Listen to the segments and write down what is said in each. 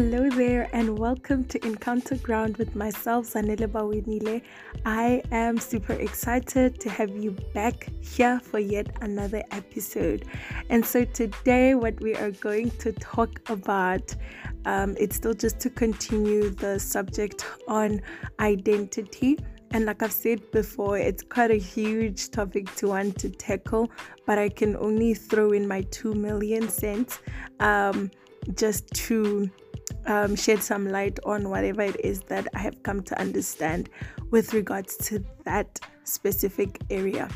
Hello there, and welcome to Encounter Ground with myself, Zanele Bawinile. I am super excited to have you back here for yet another episode. And so, today, what we are going to talk about um, it's still just to continue the subject on identity. And like I've said before, it's quite a huge topic to want to tackle, but I can only throw in my two million cents um, just to um, shed some light on whatever it is that I have come to understand with regards to that specific area.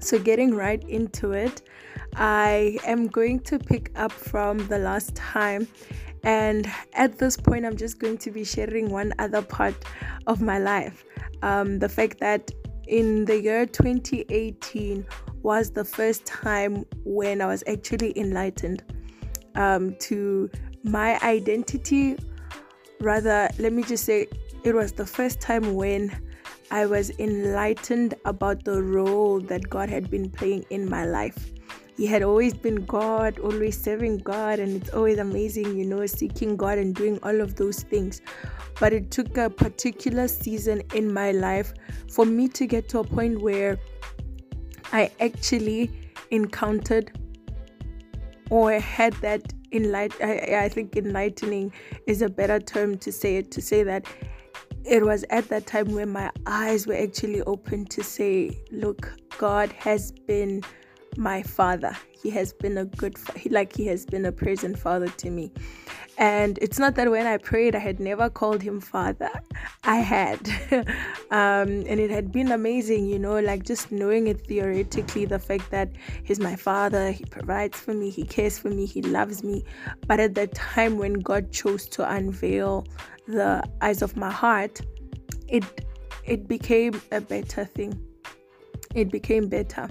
So, getting right into it, I am going to pick up from the last time. And at this point, I'm just going to be sharing one other part of my life. Um, the fact that in the year 2018 was the first time when I was actually enlightened um, to my identity. Rather, let me just say, it was the first time when I was enlightened about the role that God had been playing in my life. He had always been God, always serving God, and it's always amazing, you know, seeking God and doing all of those things. But it took a particular season in my life for me to get to a point where I actually encountered or had that enlight I, I think enlightening is a better term to say it to say that it was at that time when my eyes were actually open to say look god has been my father he has been a good like he has been a present father to me and it's not that when I prayed, I had never called him father. I had. um, and it had been amazing, you know, like just knowing it theoretically, the fact that he's my father, he provides for me, he cares for me, he loves me. But at that time when God chose to unveil the eyes of my heart, it it became a better thing. It became better.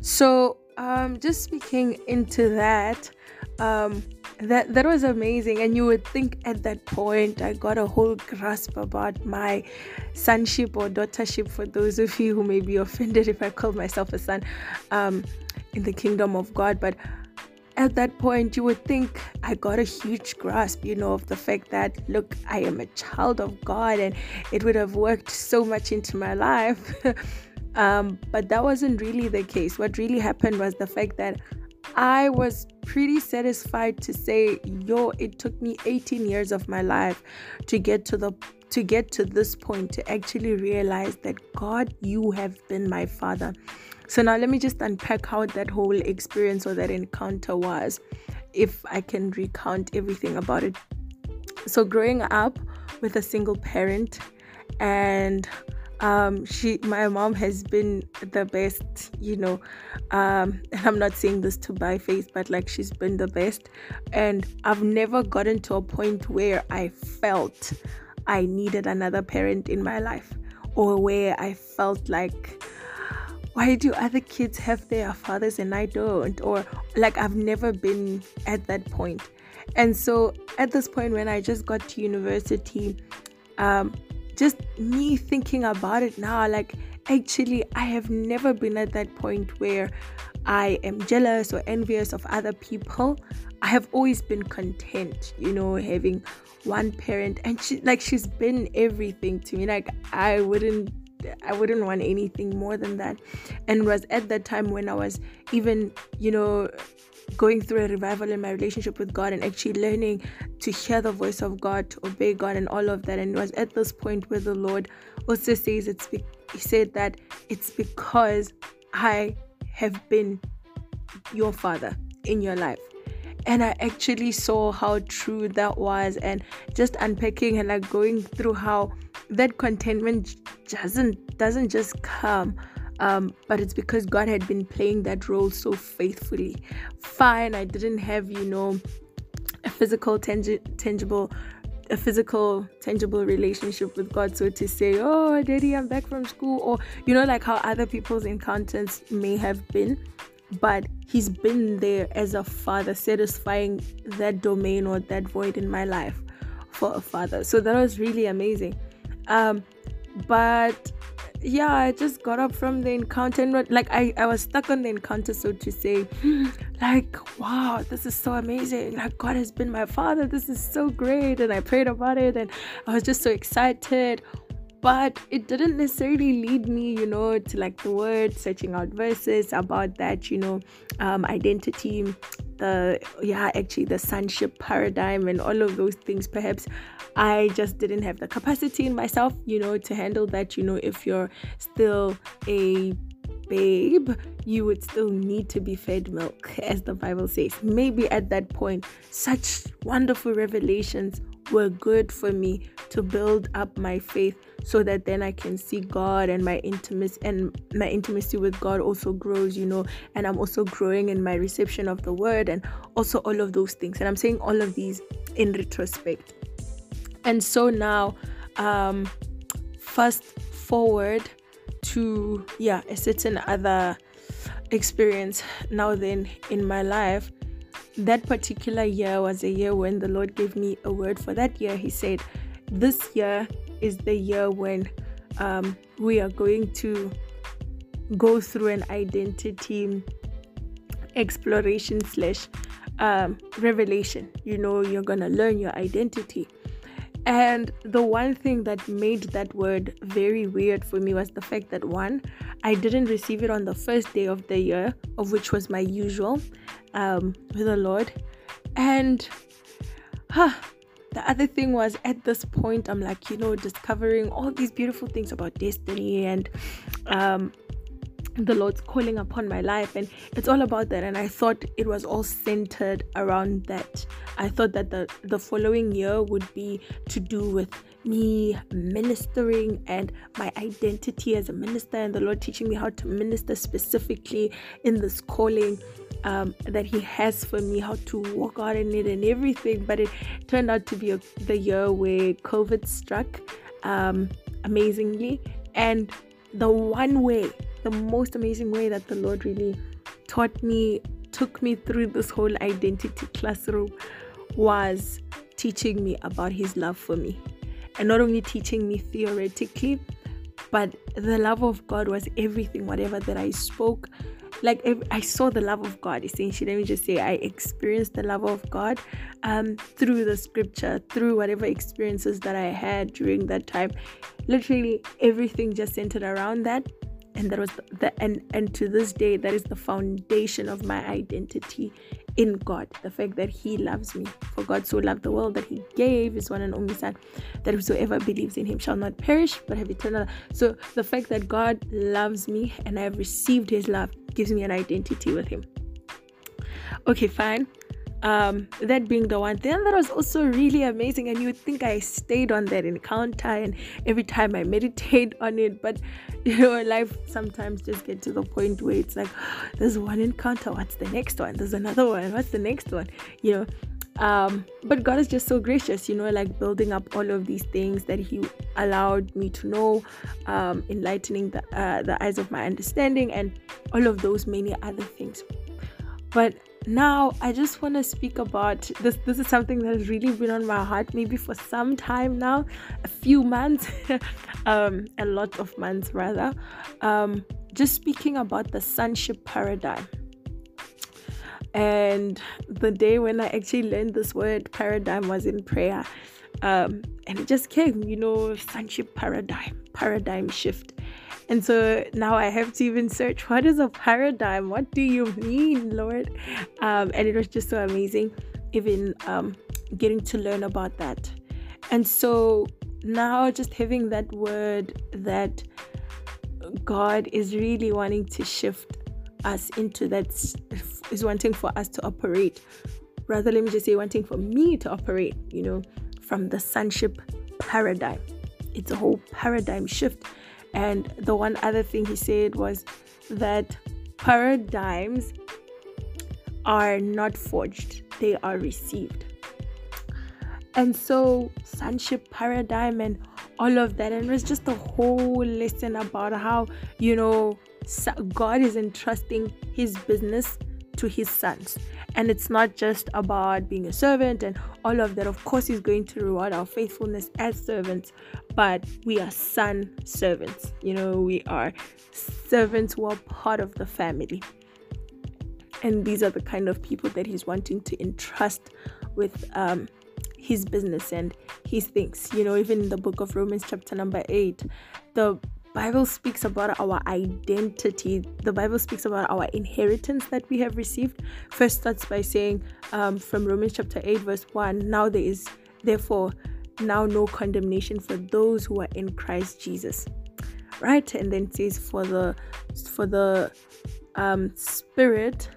So um just speaking into that, um that that was amazing. And you would think at that point i got a whole grasp about my sonship or daughtership for those of you who may be offended if i call myself a son um, in the kingdom of god. But at that point you would think i got a huge grasp you know of the fact that look i am a child of god and it would have worked so much into my life um, but that wasn't really the case what really happened was the fact that I was pretty satisfied to say, yo, it took me 18 years of my life to get to the to get to this point to actually realize that God, you have been my father. So now let me just unpack how that whole experience or that encounter was, if I can recount everything about it. So growing up with a single parent and um, she my mom has been the best you know um, and i'm not saying this to buy face but like she's been the best. And i've never gotten to a point where i felt i needed another parent in my life or where i felt like why do other kids have their fathers and i don't? Or like i've never been at that point. And so at this point when i just got to university um, just me thinking about it now, like actually, I have never been at that point where I am jealous or envious of other people. I have always been content, you know, having one parent, and she like she's been everything to me. Like I wouldn't I wouldn't want anything more than that. And was at that time when I was even, you know, going through a revival in my relationship with God and actually learning to hear the voice of God, to obey God, and all of that. And it was at this point where the Lord also says it's be- He said that it's because I have been your father in your life. And I actually saw how true that was, and just unpacking and like going through how that contentment doesn't doesn't just come um, but it's because God had been playing that role so faithfully. Fine, I didn't have, you know, a physical, tangible, a physical, tangible relationship with God, so to say, oh, daddy, I'm back from school, or, you know, like how other people's encounters may have been. But he's been there as a father, satisfying that domain or that void in my life for a father. So that was really amazing. Um, but yeah, I just got up from the encounter and like I, I was stuck on the encounter, so to say. Like, wow, this is so amazing. Like, God has been my father. This is so great. And I prayed about it and I was just so excited but it didn't necessarily lead me you know to like the word searching out verses about that you know um, identity the yeah actually the sonship paradigm and all of those things perhaps i just didn't have the capacity in myself you know to handle that you know if you're still a babe, you would still need to be fed milk, as the Bible says. Maybe at that point, such wonderful revelations were good for me to build up my faith so that then I can see God and my intimacy and my intimacy with God also grows, you know, and I'm also growing in my reception of the word and also all of those things. And I'm saying all of these in retrospect. And so now, um, fast forward to yeah, a certain other experience now then in my life that particular year was a year when the Lord gave me a word for that year. He said, This year is the year when um, we are going to go through an identity exploration slash um, revelation. You know, you're gonna learn your identity. And the one thing that made that word very weird for me was the fact that one, I didn't receive it on the first day of the year, of which was my usual um, with the Lord. And huh, the other thing was at this point i'm like you know discovering all these beautiful things about destiny and um the lord's calling upon my life and it's all about that. And i thought it was all centered around that. I thought that the the following year would be to do with me ministering and my identity as a minister and the lord teaching me how to minister specifically in this calling um, that He has for me, how to walk out in it and everything. But it turned out to be a, the year where COVID struck um, amazingly. And the one way, the most amazing way that the Lord really taught me, took me through this whole identity classroom was teaching me about His love for me. And not only teaching me theoretically, but the love of God was everything, whatever that I spoke, like I saw the love of God essentially. Let me just say I experienced the love of God um, through the scripture, through whatever experiences that I had during that time. Literally everything just centered around that and that was the, the and and to this day that is the foundation of my identity in God, the fact that He loves me. For God so loved the world that He gave His one and only Son, that whosoever believes in Him shall not perish but have eternal. Life. So the fact that God loves me and I have received His love gives me an identity with Him. Okay, fine. Um, that being the one thing that was also really amazing, and you would think I stayed on that encounter, and every time I meditate on it, but you know, life sometimes just get to the point where it's like, oh, there's one encounter, what's the next one? There's another one, what's the next one? You know, um, but God is just so gracious, you know, like building up all of these things that He allowed me to know, um, enlightening the uh, the eyes of my understanding, and all of those many other things. But now I just want to speak about this. This is something that has really been on my heart, maybe for some time now, a few months, um, a lot of months rather. Um, just speaking about the sonship paradigm and the day when I actually learned this word paradigm was in prayer. Um, and it just came, you know, sonship paradigm, paradigm shift. And so now I have to even search what is a paradigm? What do you mean, Lord? Um, and it was just so amazing, even um, getting to learn about that. And so now just having that word that God is really wanting to shift us into that is wanting for us to operate. Rather let me just say wanting for me to operate you know from the sonship paradigm. It's a whole paradigm shift. And the one other thing he said was that paradigms are not forged they are received. And so sonship paradigm and all of that and it was just a whole lesson about how you know God is entrusting his business to his sons. And it's not just about being a servant and all of that. Of course, he's going to reward our faithfulness as servants, but we are son servants. You know, we are servants who are part of the family. And these are the kind of people that he's wanting to entrust with um, his business and his things. You know, even in the book of Romans, chapter number 8, the Bible speaks about our identity. The Bible speaks about our inheritance that we have received. First starts by saying um, from Romans chapter 8, verse 1 Now there is therefore now no condemnation for those who are in Christ Jesus. Right? And then says for the for the um, spirit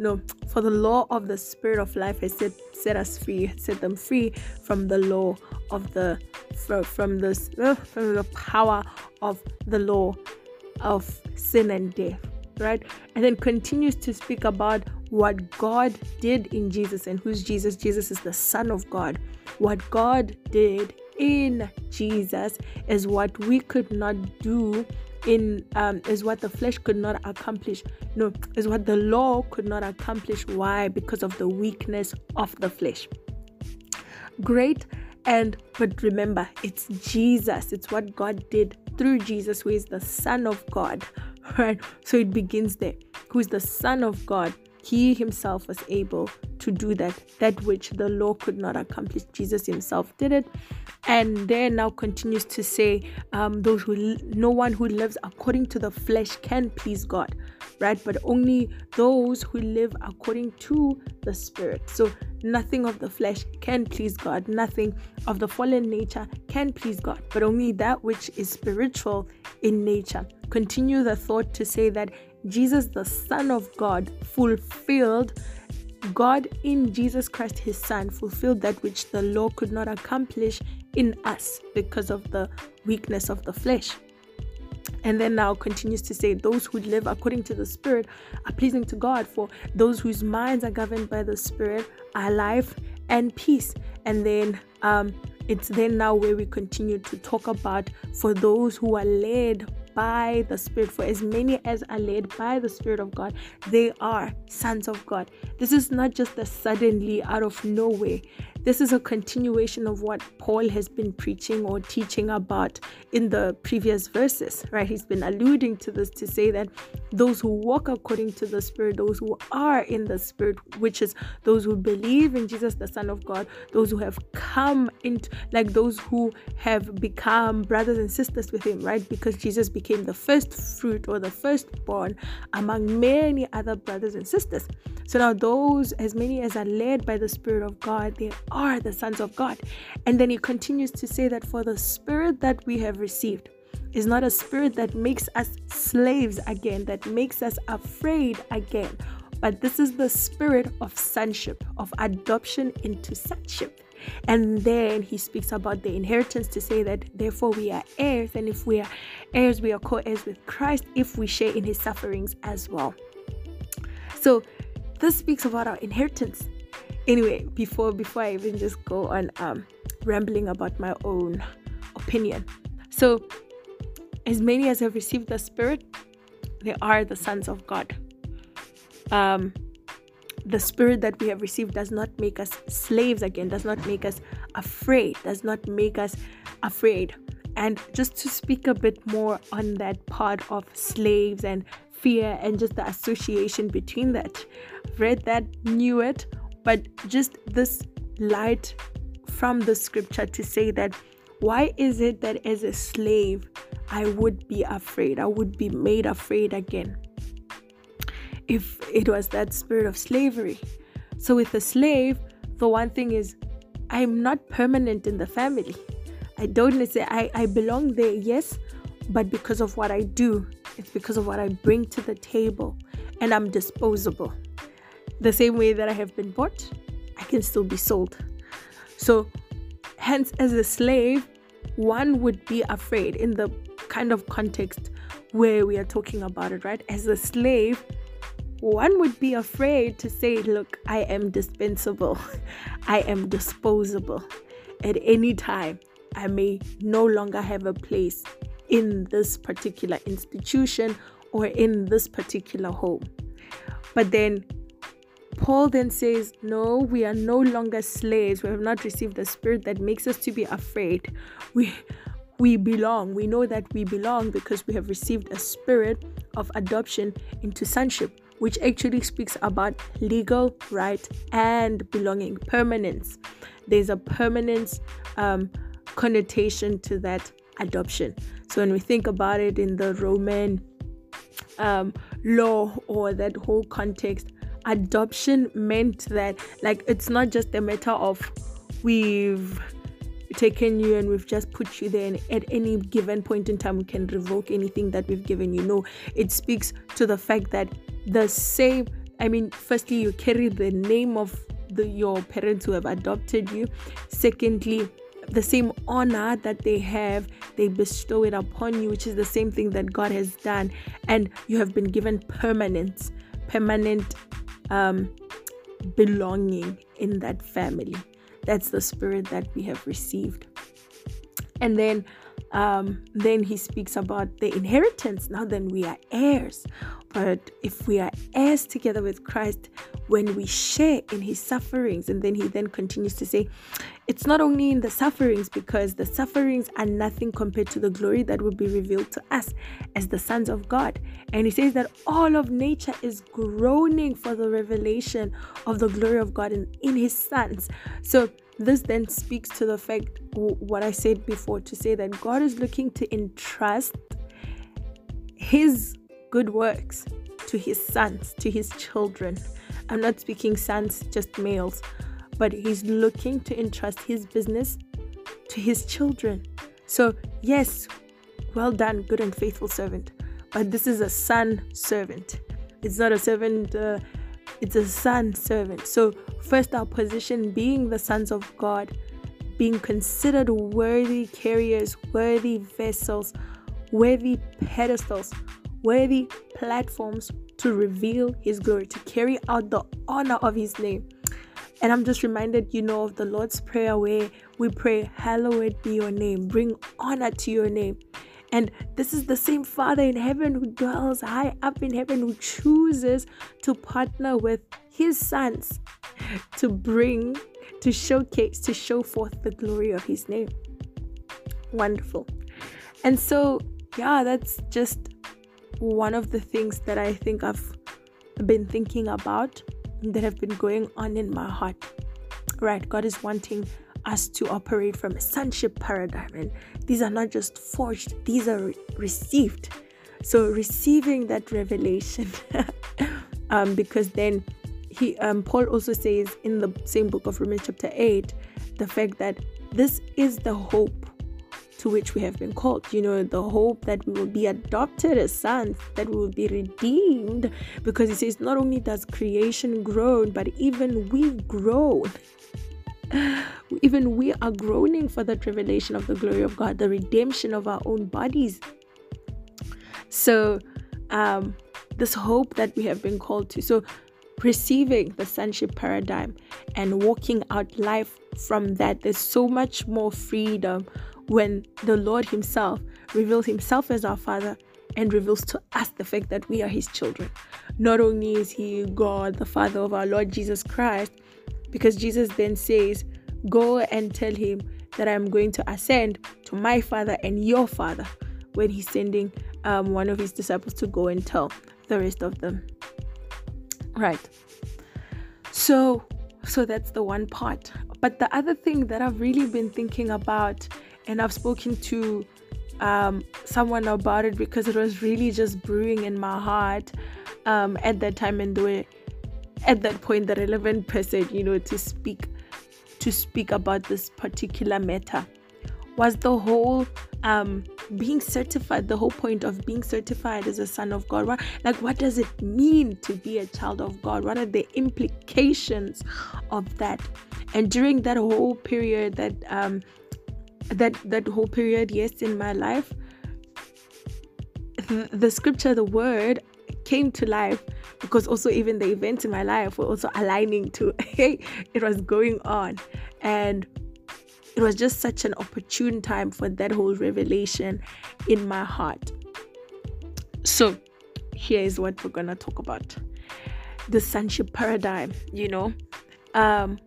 no, for the law of the Spirit of life has set, set us free, set them free from the law of the from, from this uh, from the power of the law of sin and death. Right? And then continues to speak about what God did in Jesus and who's Jesus. Jesus is the Son of God. What God did in Jesus is what we could not do in um, is what the flesh could not accomplish. No, is what the law could not accomplish. Why? Because of the weakness of the flesh. Great. And but remember, it's Jesus. It's what God did through Jesus, who is the Son of God. Right? So it begins there. Who is the Son of God? He himself was able to do that, that which the law could not accomplish. Jesus himself did it. And then now continues to say, um, those who no one who lives according to the flesh can please God, right? But only those who live according to the spirit. So nothing of the flesh can please God, nothing of the fallen nature can please God, but only that which is spiritual in nature. Continue the thought to say that Jesus, the Son of God, fulfilled God in Jesus Christ, his Son, fulfilled that which the law could not accomplish in us because of the weakness of the flesh. And then now continues to say, Those who live according to the Spirit are pleasing to God, for those whose minds are governed by the Spirit are life and peace. And then um, it's then now where we continue to talk about for those who are led by the Spirit. For as many as are led by the Spirit of God, they are sons of God. This is not just a suddenly out of nowhere. This is a continuation of what Paul has been preaching or teaching about in the previous verses, right? He's been alluding to this to say that those who walk according to the Spirit, those who are in the Spirit, which is those who believe in Jesus, the Son of God, those who have come into, like those who have become brothers and sisters with Him, right? Because Jesus became the first fruit or the firstborn among many other brothers and sisters. So now, those, as many as are led by the Spirit of God, they are the sons of God. And then he continues to say that for the spirit that we have received is not a spirit that makes us slaves again, that makes us afraid again, but this is the spirit of sonship, of adoption into sonship. And then he speaks about the inheritance to say that therefore we are heirs, and if we are heirs, we are co heirs with Christ if we share in his sufferings as well. So this speaks about our inheritance anyway before before i even just go on um rambling about my own opinion. So as many as have received the spirit they are the sons of god. Um the spirit that we have received does not make us slaves again does not make us afraid does not make us afraid. And just to speak a bit more on that part of slaves and fear and just the association between that read that knew it but just this light from the scripture to say that why is it that as a slave I would be afraid? I would be made afraid again if it was that spirit of slavery. So, with a slave, the one thing is I'm not permanent in the family. I don't necessarily, I, I belong there, yes, but because of what I do, it's because of what I bring to the table, and I'm disposable. The same way that I have been bought, I can still be sold. So, hence, as a slave, one would be afraid in the kind of context where we are talking about it, right? As a slave, one would be afraid to say, Look, I am dispensable, I am disposable. At any time, I may no longer have a place in this particular institution or in this particular home. But then Paul then says, No, we are no longer slaves. We have not received the spirit that makes us to be afraid. We we belong. We know that we belong because we have received a spirit of adoption into sonship, which actually speaks about legal right and belonging, permanence. There's a permanence um, connotation to that adoption. So when we think about it in the Roman um, law or that whole context, adoption meant that like it's not just a matter of we've taken you and we've just put you there and at any given point in time we can revoke anything that we've given you no it speaks to the fact that the same i mean firstly you carry the name of the your parents who have adopted you secondly the same honor that they have, they bestow it upon you, which is the same thing that God has done. And you have been given permanence, permanent um, belonging in that family. That's the spirit that we have received. And then um, then he speaks about the inheritance. Now then we are heirs. But if we are heirs together with Christ, when we share in his sufferings, and then he then continues to say, it's not only in the sufferings, because the sufferings are nothing compared to the glory that will be revealed to us as the sons of God. And he says that all of nature is groaning for the revelation of the glory of God in, in his sons. So this then speaks to the fact what I said before to say that God is looking to entrust his good works to his sons, to his children. I'm not speaking sons, just males, but he's looking to entrust his business to his children. So, yes, well done, good and faithful servant. But this is a son servant. It's not a servant, uh, it's a son servant. So, first, our position being the sons of God, being considered worthy carriers, worthy vessels, worthy pedestals worthy platforms to reveal his glory, to carry out the honor of his name. And I'm just reminded, you know, of the Lord's Prayer where we pray, Hallowed be your name, bring honor to your name. And this is the same Father in heaven who dwells high up in heaven, who chooses to partner with his sons to bring, to showcase, to show forth the glory of his name. Wonderful. And so, yeah, that's just one of the things that I think I've been thinking about that have been going on in my heart. Right, God is wanting us to operate from a sonship paradigm, and these are not just forged, these are re- received. So, receiving that revelation, um, because then he, um, Paul also says in the same book of Romans, chapter 8, the fact that this is the hope to which we have been called. You know, the hope that we will be adopted as sons, that we will be redeemed, because it says not only does creation groan, but even we groan. even we are groaning for that revelation of the glory of God, the redemption of our own bodies. So, um, this hope that we have been called to. So, receiving the sonship paradigm and walking out life from that, there's so much more freedom, when the Lord Himself reveals Himself as our Father and reveals to us the fact that we are His children. Not only is He God, the Father of our Lord Jesus Christ, because Jesus then says, Go and tell Him that I'm going to ascend to my Father and your Father when He's sending um, one of His disciples to go and tell the rest of them. Right. So, so that's the one part. But the other thing that I've really been thinking about and I've spoken to um, someone about it because it was really just brewing in my heart um, at that time and the at that point the relevant person you know to speak to speak about this particular matter. Was the whole um, being certified the whole point of being certified as a son of god what, like what does it mean to be a child of god? What are the implications of that? And during that whole period that um, that that whole period yes in my life the, the scripture the word came to life because also even the events in my life were also aligning to hey it was going on and it was just such an opportune time for that whole revelation in my heart so here is what we're gonna talk about the sonship paradigm, you know. Um,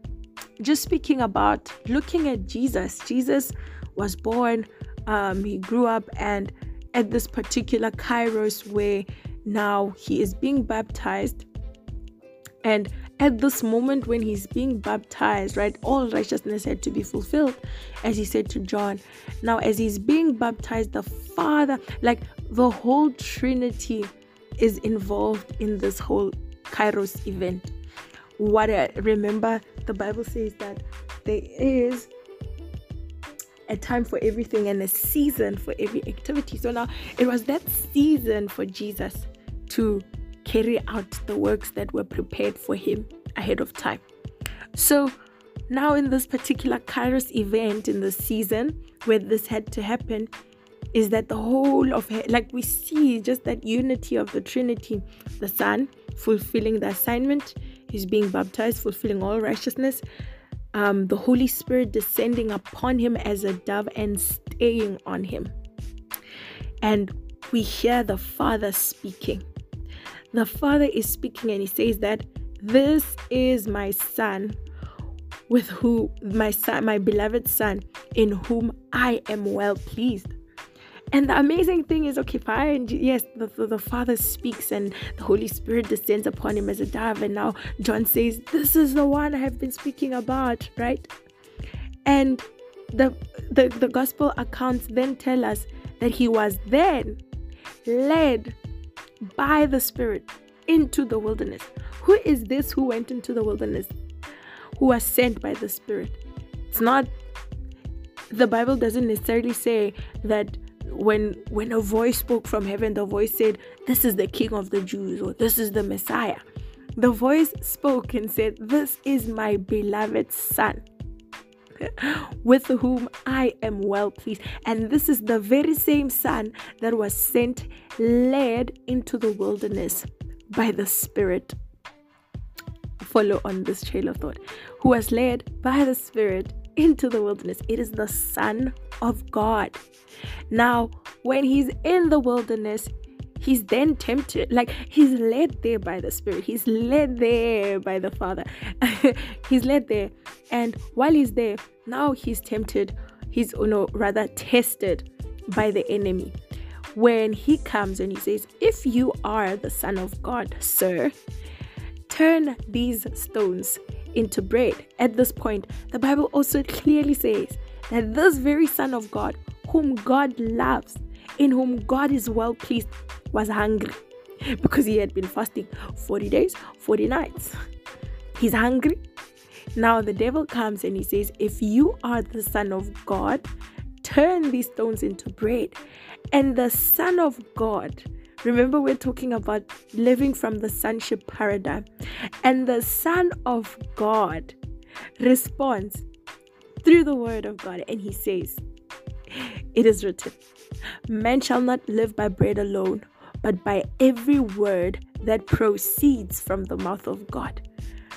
just speaking about looking at Jesus. Jesus was born, um, he grew up, and at this particular kairos where now he is being baptized. And at this moment when he's being baptized, right, all righteousness had to be fulfilled, as he said to John. Now, as he's being baptized, the Father, like the whole Trinity, is involved in this whole Kairos event. What I remember, the Bible says that there is a time for everything and a season for every activity. So now it was that season for Jesus to carry out the works that were prepared for him ahead of time. So now in this particular Kairos event in the season where this had to happen, is that the whole of like we see just that unity of the Trinity, the Son fulfilling the assignment, he's being baptized, fulfilling all righteousness, um, the Holy Spirit descending upon him as a dove and staying on him. And we hear the Father speaking. The Father is speaking and he says that this is my son with who my son my beloved son in whom I am well pleased. And the amazing thing is, okay, fine. Yes, the, the, the, Father speaks and the Holy Spirit descends upon him as a dove. And now John says, This is the one I have been speaking about, right? And the, the, the gospel accounts then tell us that he was then led by the Spirit into the wilderness. Who is this who went into the wilderness? Who was sent by the Spirit? It's not, the Bible doesn't necessarily say that when when a voice spoke from heaven the voice said this is the king of the jews or this is the messiah the voice spoke and said this is my beloved son with whom I am well pleased. And this is the very same son that was sent, led into the wilderness by the Spirit. Follow on this trail of thought. Who was led by the Spirit into the wilderness. It is the Son of God. Now, when he's in the wilderness, he's then tempted. Like he's led there by the Spirit, he's led there by the Father. he's led there. And while he's there, now he's tempted, he's, oh no, rather tested by the enemy. When he comes and he says, If you are the Son of God, sir, turn these stones into bread. At this point, the Bible also clearly says that this very Son of God, whom God loves, in whom God is well pleased, was hungry because he had been fasting 40 days, 40 nights. He's hungry. Now the devil comes and he says, If you are the Son of God, turn these stones into bread. And the Son of God Remember, we're talking about living from the sonship paradigm. And the Son of God responds through the word of God, and he says, It is written, Man shall not live by bread alone, but by every word that proceeds from the mouth of God.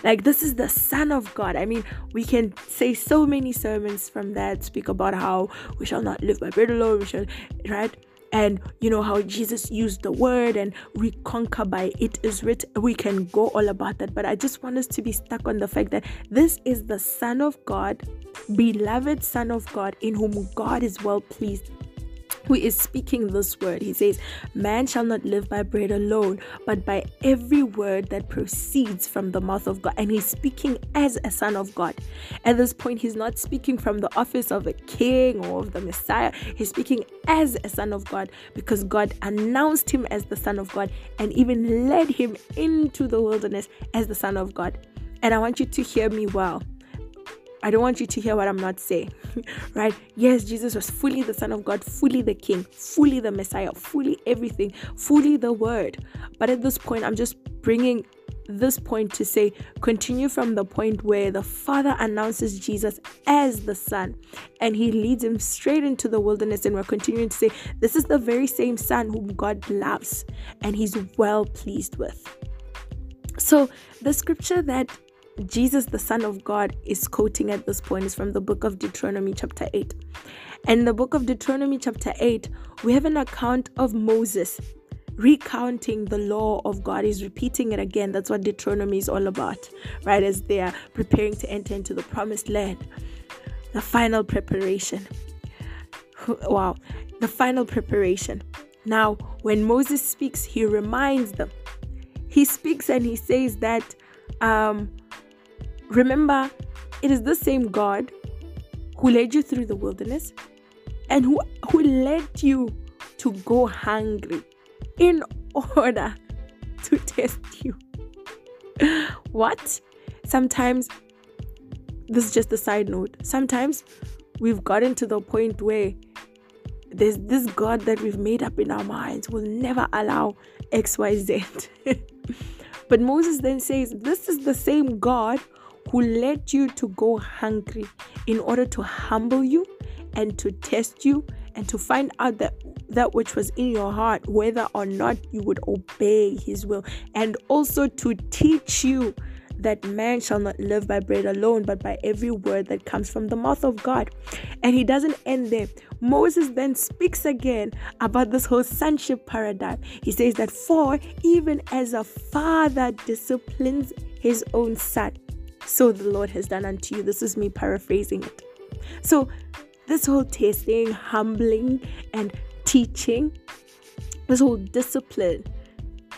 Like, this is the Son of God. I mean, we can say so many sermons from that, speak about how we shall not live by bread alone, we shall, right? And you know how Jesus used the word and reconquer by it is written. We can go all about that, but I just want us to be stuck on the fact that this is the Son of God, beloved Son of God, in whom God is well pleased who is speaking this word. He says, Man shall not live by bread alone, but by every word that proceeds from the mouth of God. And he's speaking as a son of God. At this point, he's not speaking from the office of a king or of the Messiah. He's speaking as a son of God because God announced him as the son of God and even led him into the wilderness as the son of God. And I want you to hear me well. I don't want you to hear what I'm not saying, right? Yes, Jesus was fully the Son of God, fully the King, fully the Messiah, fully everything, fully the Word. But at this point, I'm just bringing this point to say continue from the point where the Father announces Jesus as the Son and he leads him straight into the wilderness. And we're continuing to say, This is the very same Son whom God loves and he's well pleased with. So, the scripture that Jesus, the Son of God, is quoting at this point is from the book of Deuteronomy, chapter 8. And the book of Deuteronomy, chapter 8, we have an account of Moses recounting the law of God. He's repeating it again. That's what Deuteronomy is all about, right? As they are preparing to enter into the promised land. The final preparation. Wow. The final preparation. Now, when Moses speaks, he reminds them. He speaks and he says that, um, remember, it is the same God who led you through the wilderness and who, who led you to go hungry in order to test you. what? Sometimes, this is just a side note. Sometimes we've gotten to the point where there's this God that we've made up in our minds will never allow XYZ. but Moses then says, This is the same God who led you to go hungry in order to humble you and to test you and to find out that that which was in your heart whether or not you would obey his will and also to teach you that man shall not live by bread alone, but by every word that comes from the mouth of God. And he doesn't end there. Moses then speaks again about this whole sonship paradigm. He says that, for even as a father disciplines his own son, so the Lord has done unto you. This is me paraphrasing it. So, this whole tasting, humbling, and teaching, this whole discipline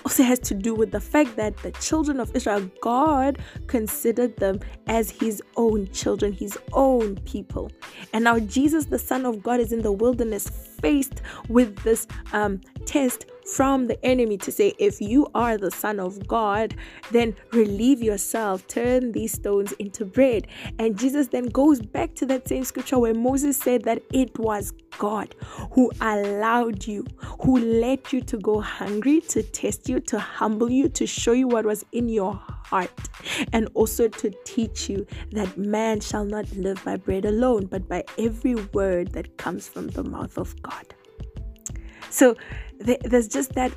also has to do with the fact that the children of Israel, God considered them as his own children, his own people. And now Jesus, the Son of God, is in the wilderness faced with this um, test from the enemy to say, if you are the Son of God, then relieve yourself, turn these stones into bread. And Jesus then goes back to that same scripture where Moses said that it was God who allowed you, who let you to go hungry, to test you, to humble you, to show you what was in your heart, and also to teach you that man shall not live by bread alone, but by every word that comes from the mouth of God. So there's just that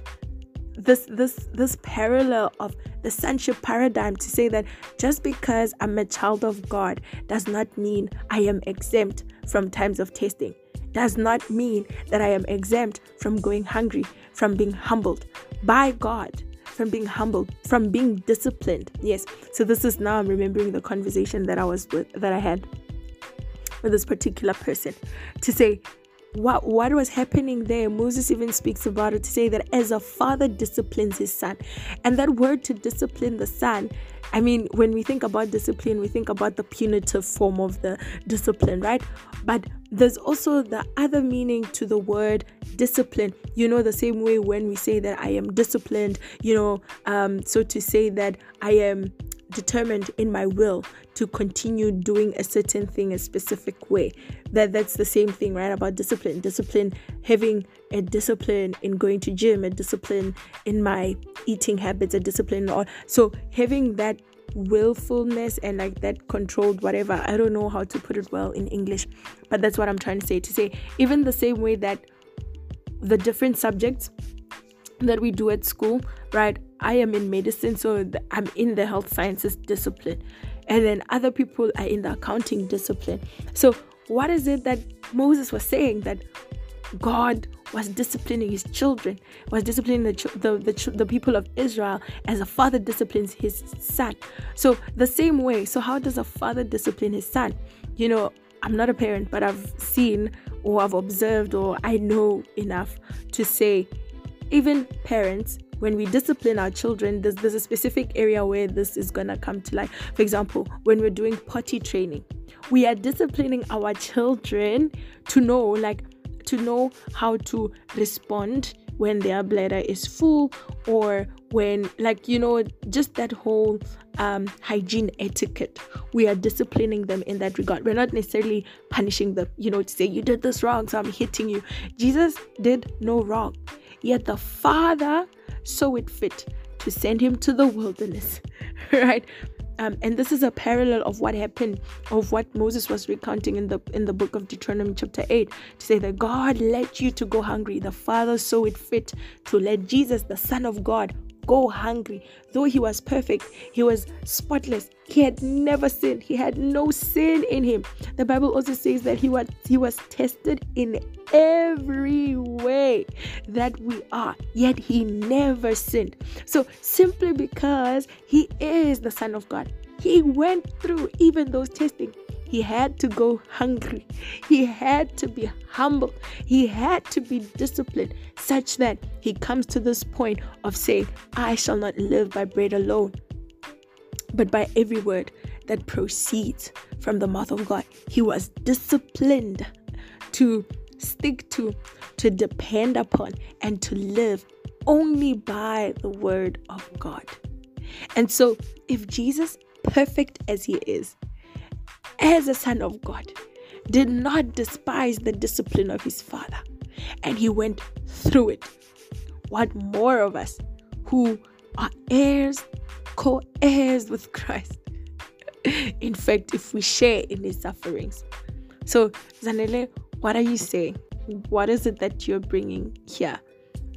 this this this parallel of the sonship paradigm to say that just because I'm a child of God does not mean I am exempt from times of testing. Does not mean that I am exempt from going hungry, from being humbled by God, from being humbled, from being disciplined. Yes. So this is now I'm remembering the conversation that I was with that I had with this particular person to say what what was happening there? Moses even speaks about it to say that as a father disciplines his son. And that word to discipline the son i mean when we think about discipline we think about the punitive form of the discipline right? But there's also the other meaning to the word discipline. You know the same way when we say that i am disciplined you know um so to say that i am determined in my will to continue doing a certain thing a specific way. That that's the same thing right about discipline. Discipline having a discipline in going to gym a discipline in my eating habits a discipline or so having that willfulness and like that controlled whatever i don't know how to put it well in english but that's what i'm trying to say. To say even the same way that the different subjects that we do at school right I am in medicine, so I'm in the health sciences discipline, and then other people are in the accounting discipline. So, what is it that Moses was saying that God was disciplining his children, was disciplining the, the, the, the people of Israel as a father disciplines his son. So, the same way, so how does a father discipline his son? You know, I'm not a parent, but I've seen or I've observed or I know enough to say even parents when we discipline our children, there's, there's a specific area where this is going to come to light. For example, when we're doing potty training, we are disciplining our children to know, like, to know how to respond when their bladder is full or when like you know just that whole um, hygiene etiquette we are disciplining them in that regard. We're not necessarily punishing them you know to say you did this wrong so i'm hitting you. Jesus did no wrong yet the father saw it fit to send him to the wilderness, right? Um, and this is a parallel of what happened of what Moses was recounting in the in the book of Deuteronomy chapter 8 to say that God let you to go hungry the father saw it fit to let Jesus the son of God go hungry. Though he was perfect, he was spotless. He had never sinned. He had no sin in him. The Bible also says that he was he was tested in every way that we are, yet he never sinned. So simply because he is the son of God, he went through even those testing he had to go hungry. He had to be humble. He had to be disciplined such that he comes to this point of saying, I shall not live by bread alone, but by every word that proceeds from the mouth of God. He was disciplined to stick to, to depend upon, and to live only by the word of God. And so, if Jesus, perfect as he is, as a son of God, did not despise the discipline of his father, and he went through it. What more of us who are heirs, co heirs with Christ? in fact, if we share in his sufferings. So, Zanele, what are you saying? What is it that you're bringing here?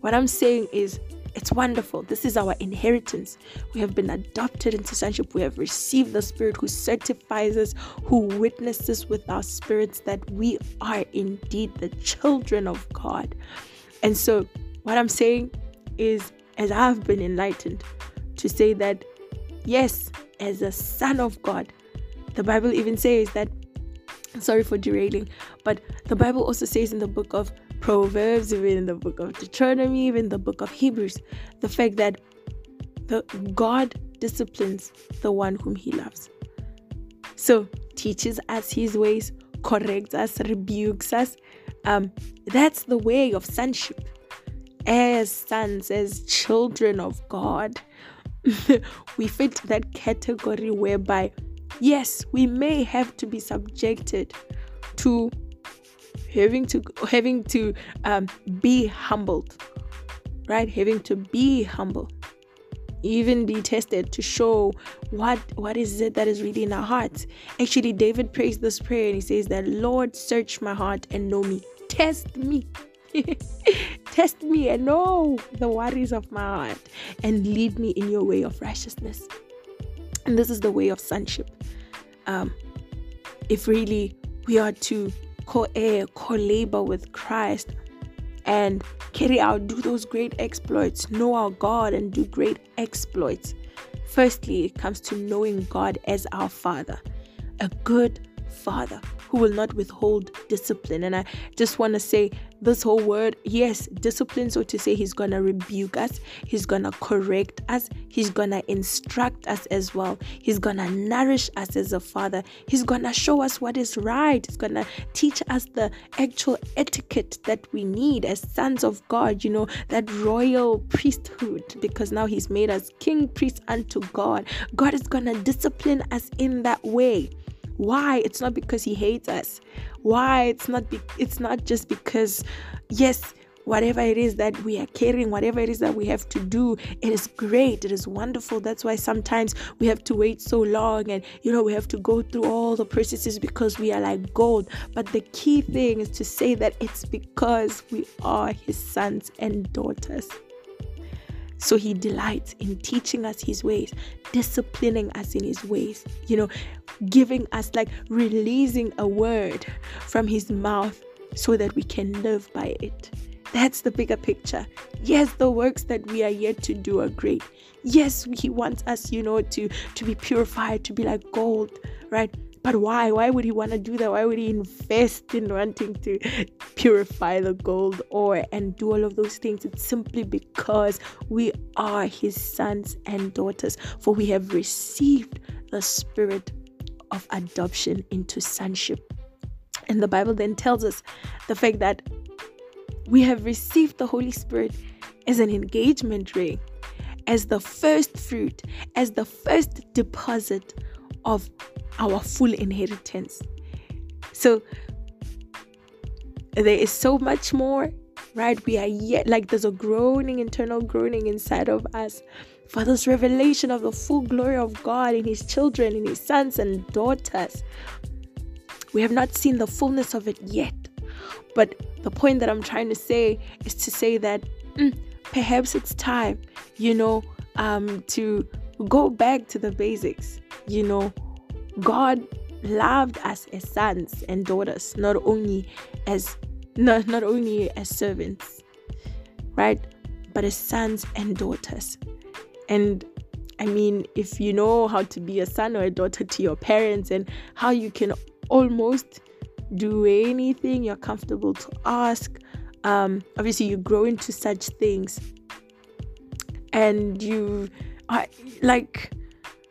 What I'm saying is it's wonderful. This is our inheritance. We have been adopted into sonship. We have received the Spirit who certifies us, who witnesses with our spirits that we are indeed the children of God. And so, what I'm saying is, as I've been enlightened, to say that, yes, as a son of God, the Bible even says that sorry for derailing, but the Bible also says in the book of Proverbs, even in the book of Deuteronomy, even the book of Hebrews, the fact that the God disciplines the one whom he loves. So teaches us his ways, corrects us, rebukes us. Um, that's the way of sonship. As sons, as children of God, we fit that category whereby, yes, we may have to be subjected to having to having to um, be humbled right? Having to be humble. Even be tested to show what what is it that is really in our hearts. Actually david prays this prayer and he says that lord search my heart and know me. Test me. Test me and know the worries of my heart and lead me in your way of righteousness. And this is the way of sonship. Um if really we are to co-heir, eh, co-labor with Christ and carry out, do those great exploits, know our God and do great exploits. Firstly, it comes to knowing God as our Father, a good Father who will not withhold discipline. And I just want to say this whole word yes, discipline, so to say, He's going to rebuke us, He's going to correct us, He's going to instruct us as well, He's going to nourish us as a father, He's going to show us what is right, He's going to teach us the actual etiquette that we need as sons of God, you know, that royal priesthood, because now He's made us king, priest unto God. God is going to discipline us in that way. Why? It's not because he hates us. Why? It's not be- it's not just because yes, whatever it is that we are carrying, whatever it is that we have to do, it is great. It is wonderful. That's why sometimes we have to wait so long and, you know, we have to go through all the processes because we are like gold. But the key thing is to say that it's because we are his sons and daughters. So he delights in teaching us his ways, disciplining us in his ways, you know, giving us like releasing a word from his mouth so that we can live by it. That's the bigger picture. Yes, the works that we are yet to do are great. Yes, he wants us, you know, to to be purified, to be like gold, right? But why? Why would he want to do that? Why would he invest in wanting to purify the gold ore and do all of those things? It's simply because we are his sons and daughters, for we have received the spirit of adoption into sonship. And the Bible then tells us the fact that we have received the Holy Spirit as an engagement ring, as the first fruit, as the first deposit of our full inheritance. So there is so much more, right? We are yet like there's a groaning, internal groaning inside of us for this revelation of the full glory of God in His children, in His sons and daughters. We have not seen the fullness of it yet. But the point that I'm trying to say is to say that mm, perhaps it's time, you know, um, to go back to the basics. You know, God loved us as sons and daughters, not only as not, not only as servants, right? But as sons and daughters. And I mean, if you know how to be a son or a daughter to your parents and how you can almost do anything you're comfortable to ask, um, obviously you grow into such things and you are like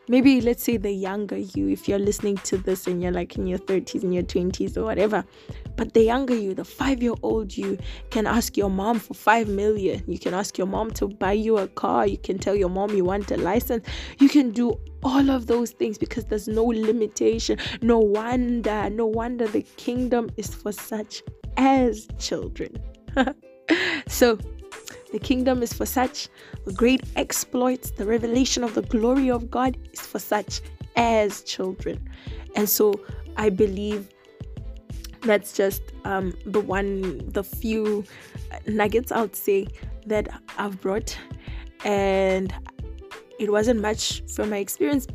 maybe let's say the younger you if you're listening to this and you're like in your 30s and your 20s or whatever but the younger you the five year old you can ask your mom for five million. You can ask your mom to buy you a car. You can tell your mom you want a license. You can do all of those things because there's no limitation. No wonder no wonder the kingdom is for such as children. So the kingdom is for such. Great exploits, the revelation of the glory of God is for such as children. And so I believe that's just um, the one, the few nuggets I would say that I've brought. And it wasn't much from my experience,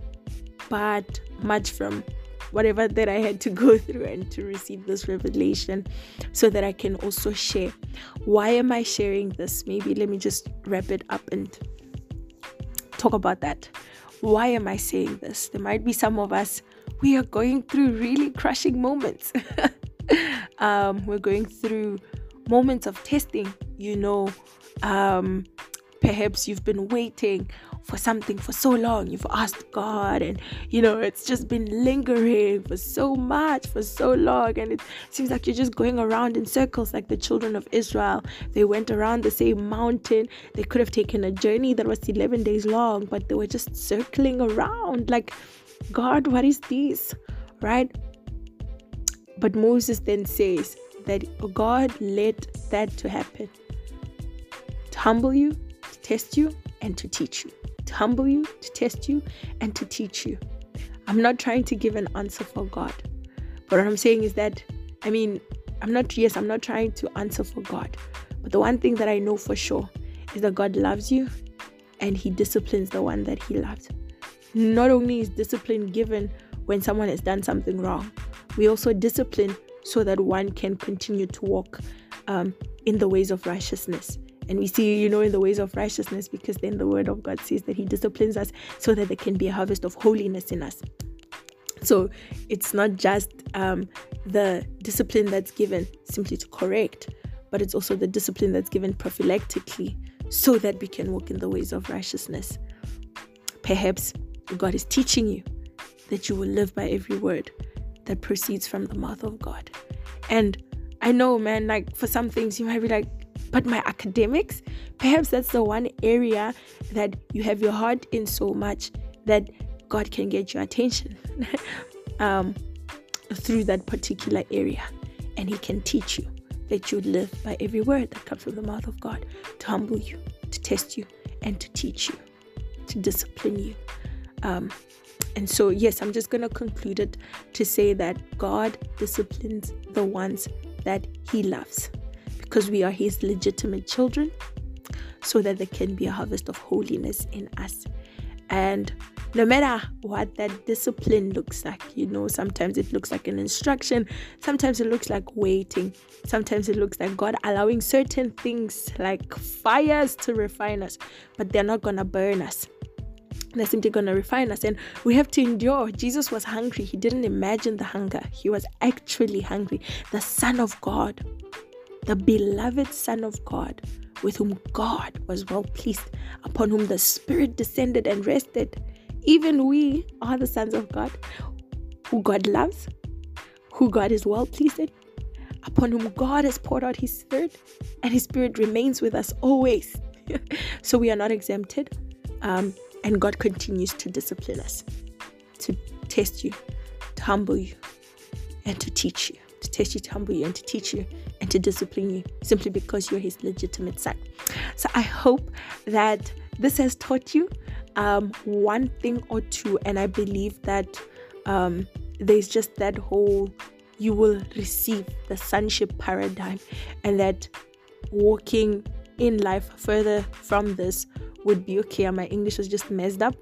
but much from whatever that I had to go through and to receive this revelation so that I can also share. Why am I sharing this? Maybe let me just wrap it up and talk about that. Why am I saying this? There might be some of us, we are going through really crushing moments. um, we're going through moments of testing, you know. Um, perhaps you've been waiting for something for so long. You've asked God, and you know, it's just been lingering for so much, for so long. And it seems like you're just going around in circles, like the children of Israel. They went around the same mountain. They could have taken a journey that was 11 days long, but they were just circling around, like, God, what is this? Right? But Moses then says that oh God let that to happen to humble you, to test you, and to teach you to humble you, to test you, and to teach you. I'm not trying to give an answer for God. But what I'm saying is that, I mean, I'm not, yes, I'm not trying to answer for God. But the one thing that I know for sure is that God loves you and He disciplines the one that He loves. Not only is discipline given when someone has done something wrong, we also discipline so that one can continue to walk um, in the ways of righteousness. And we see, you know, in the ways of righteousness, because then the word of God says that He disciplines us so that there can be a harvest of holiness in us. So it's not just um, the discipline that's given simply to correct, but it's also the discipline that's given prophylactically so that we can walk in the ways of righteousness. Perhaps God is teaching you that you will live by every word that proceeds from the mouth of God. And I know, man, like for some things you might be like, but my academics, perhaps that's the one area that you have your heart in so much that God can get your attention um, through that particular area. And He can teach you that you live by every word that comes from the mouth of God to humble you, to test you, and to teach you, to discipline you. Um, and so, yes, I'm just going to conclude it to say that God disciplines the ones that He loves because we are His legitimate children, so that there can be a harvest of holiness in us. And no matter what that discipline looks like, you know, sometimes it looks like an instruction, sometimes it looks like waiting, sometimes it looks like God allowing certain things like fires to refine us, but they're not gonna burn us. They're simply gonna refine us, and we have to endure. Jesus was hungry, he didn't imagine the hunger, he was actually hungry. The Son of God the beloved Son of God, with whom God was well pleased, upon whom the Spirit descended and rested. Even we are the sons of God, who God loves, who God is well pleased in, upon whom God has poured out His Spirit, and His Spirit remains with us always. so we are not exempted, um, and God continues to discipline us, to test you, to humble you, and to teach you, to test you, to humble you, and to teach you and to discipline you simply because you're his legitimate son. So I hope that this has taught you um, one thing or two, and I believe that um, there's just that whole you will receive the sonship paradigm, and that walking in life further from this would be okay. My English was just messed up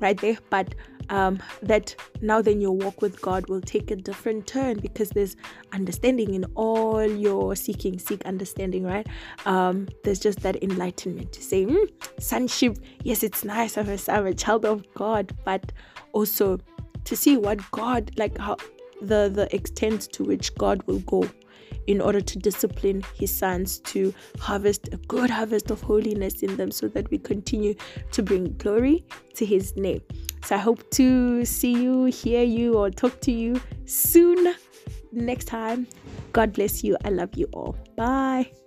right there, but um, that now then your walk with God will take a different turn because there's understanding in all your seeking, seek understanding, right? Um, there's just that enlightenment to say, mm, sonship, yes, it's nice, I'm a, I'm a child of God, but also to see what God, like how the the extent to which God will go in order to discipline his sons to harvest a good harvest of holiness in them so that we continue to bring glory to his name. So I hope to see you, hear you, or talk to you soon next time. God bless you. I love you all. Bye.